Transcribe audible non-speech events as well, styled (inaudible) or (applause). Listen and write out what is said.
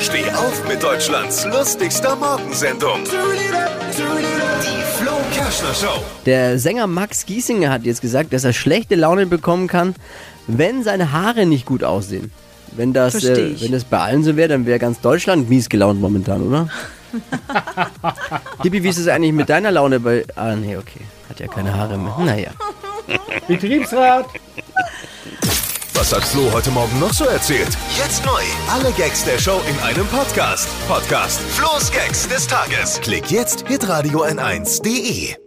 Steh auf mit Deutschlands lustigster Morgensendung. Die Flo Kerschner Show. Der Sänger Max Giesinger hat jetzt gesagt, dass er schlechte Laune bekommen kann, wenn seine Haare nicht gut aussehen. Wenn das, Versteh äh, ich. wenn das bei allen so wäre, dann wäre ganz Deutschland mies gelaunt momentan, oder? (laughs) Tippi, wie ist es eigentlich mit deiner Laune bei. Ah, nee, okay. Hat ja keine Haare mehr. Naja. Betriebsrat. Was hat Flo heute Morgen noch so erzählt? Jetzt neu. Alle Gags der Show in einem Podcast. Podcast Flo's Gags des Tages. Klick jetzt hitradio n1.de.